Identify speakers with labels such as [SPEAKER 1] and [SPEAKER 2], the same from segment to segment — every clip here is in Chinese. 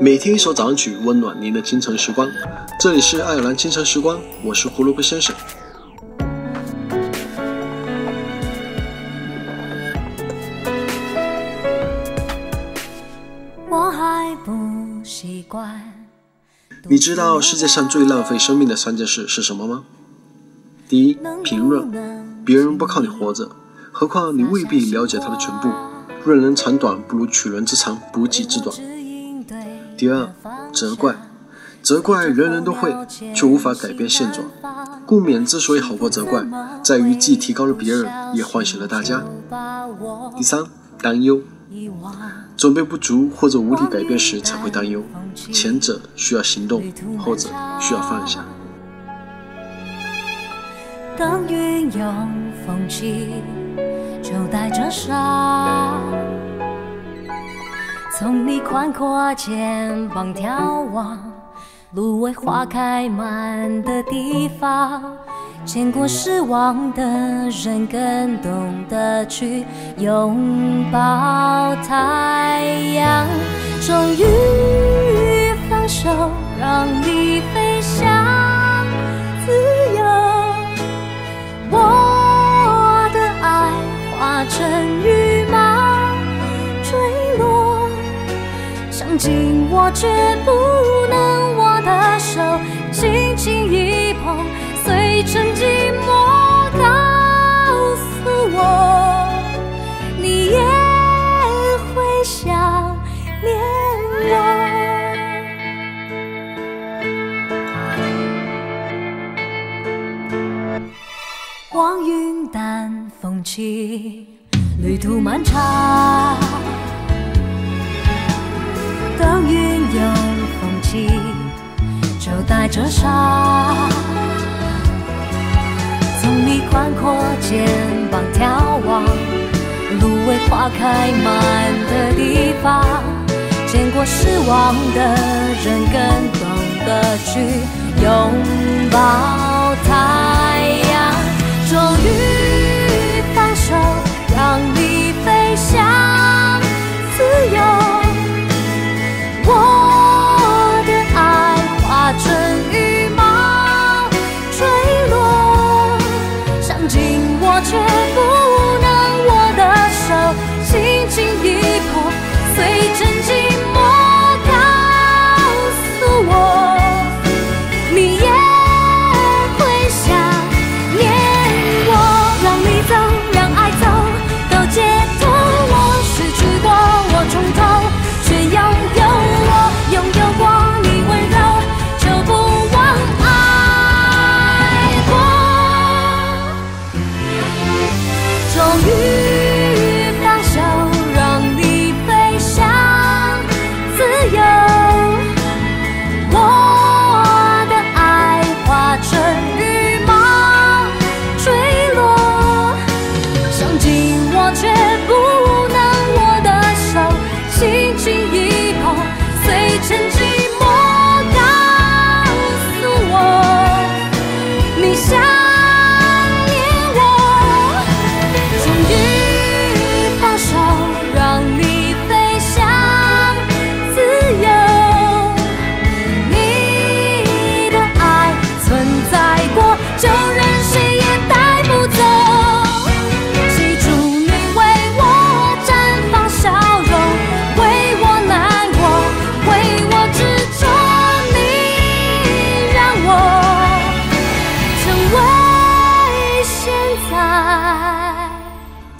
[SPEAKER 1] 每天一首早安曲，温暖您的清晨时光。这里是爱尔兰清晨时光，我是胡萝卜先生。我还不习惯。你知道世界上最浪费生命的三件事是什么吗？第一，评论，别人不靠你活着，何况你未必了解他的全部。论人长短，不如取人之长，补己之短。第二，责怪，责怪人人都会，却无法改变现状。顾勉之所以好过责怪，在于既提高了别人，也唤醒了大家。第三，担忧，准备不足或者无力改变时才会担忧，前者需要行动，后者需要放下。当云涌风起，就带着伤。从你宽阔肩膀眺望，芦苇花开满的地方，见过失望的人，更懂得去拥抱太阳。终于放手，让你飞翔紧握却不能握的手，轻轻一碰，碎成寂寞。告诉我，你也会想念我。望云淡风轻，旅途漫长。折煞。从你宽阔肩膀眺望，芦苇花开满的地方，见过失望的人，更懂得去拥抱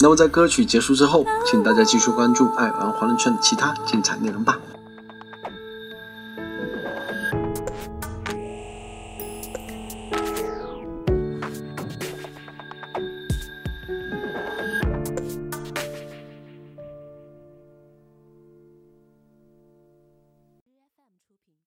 [SPEAKER 1] 那么在歌曲结束之后，请大家继续关注爱尔兰华人圈的其他精彩内容吧。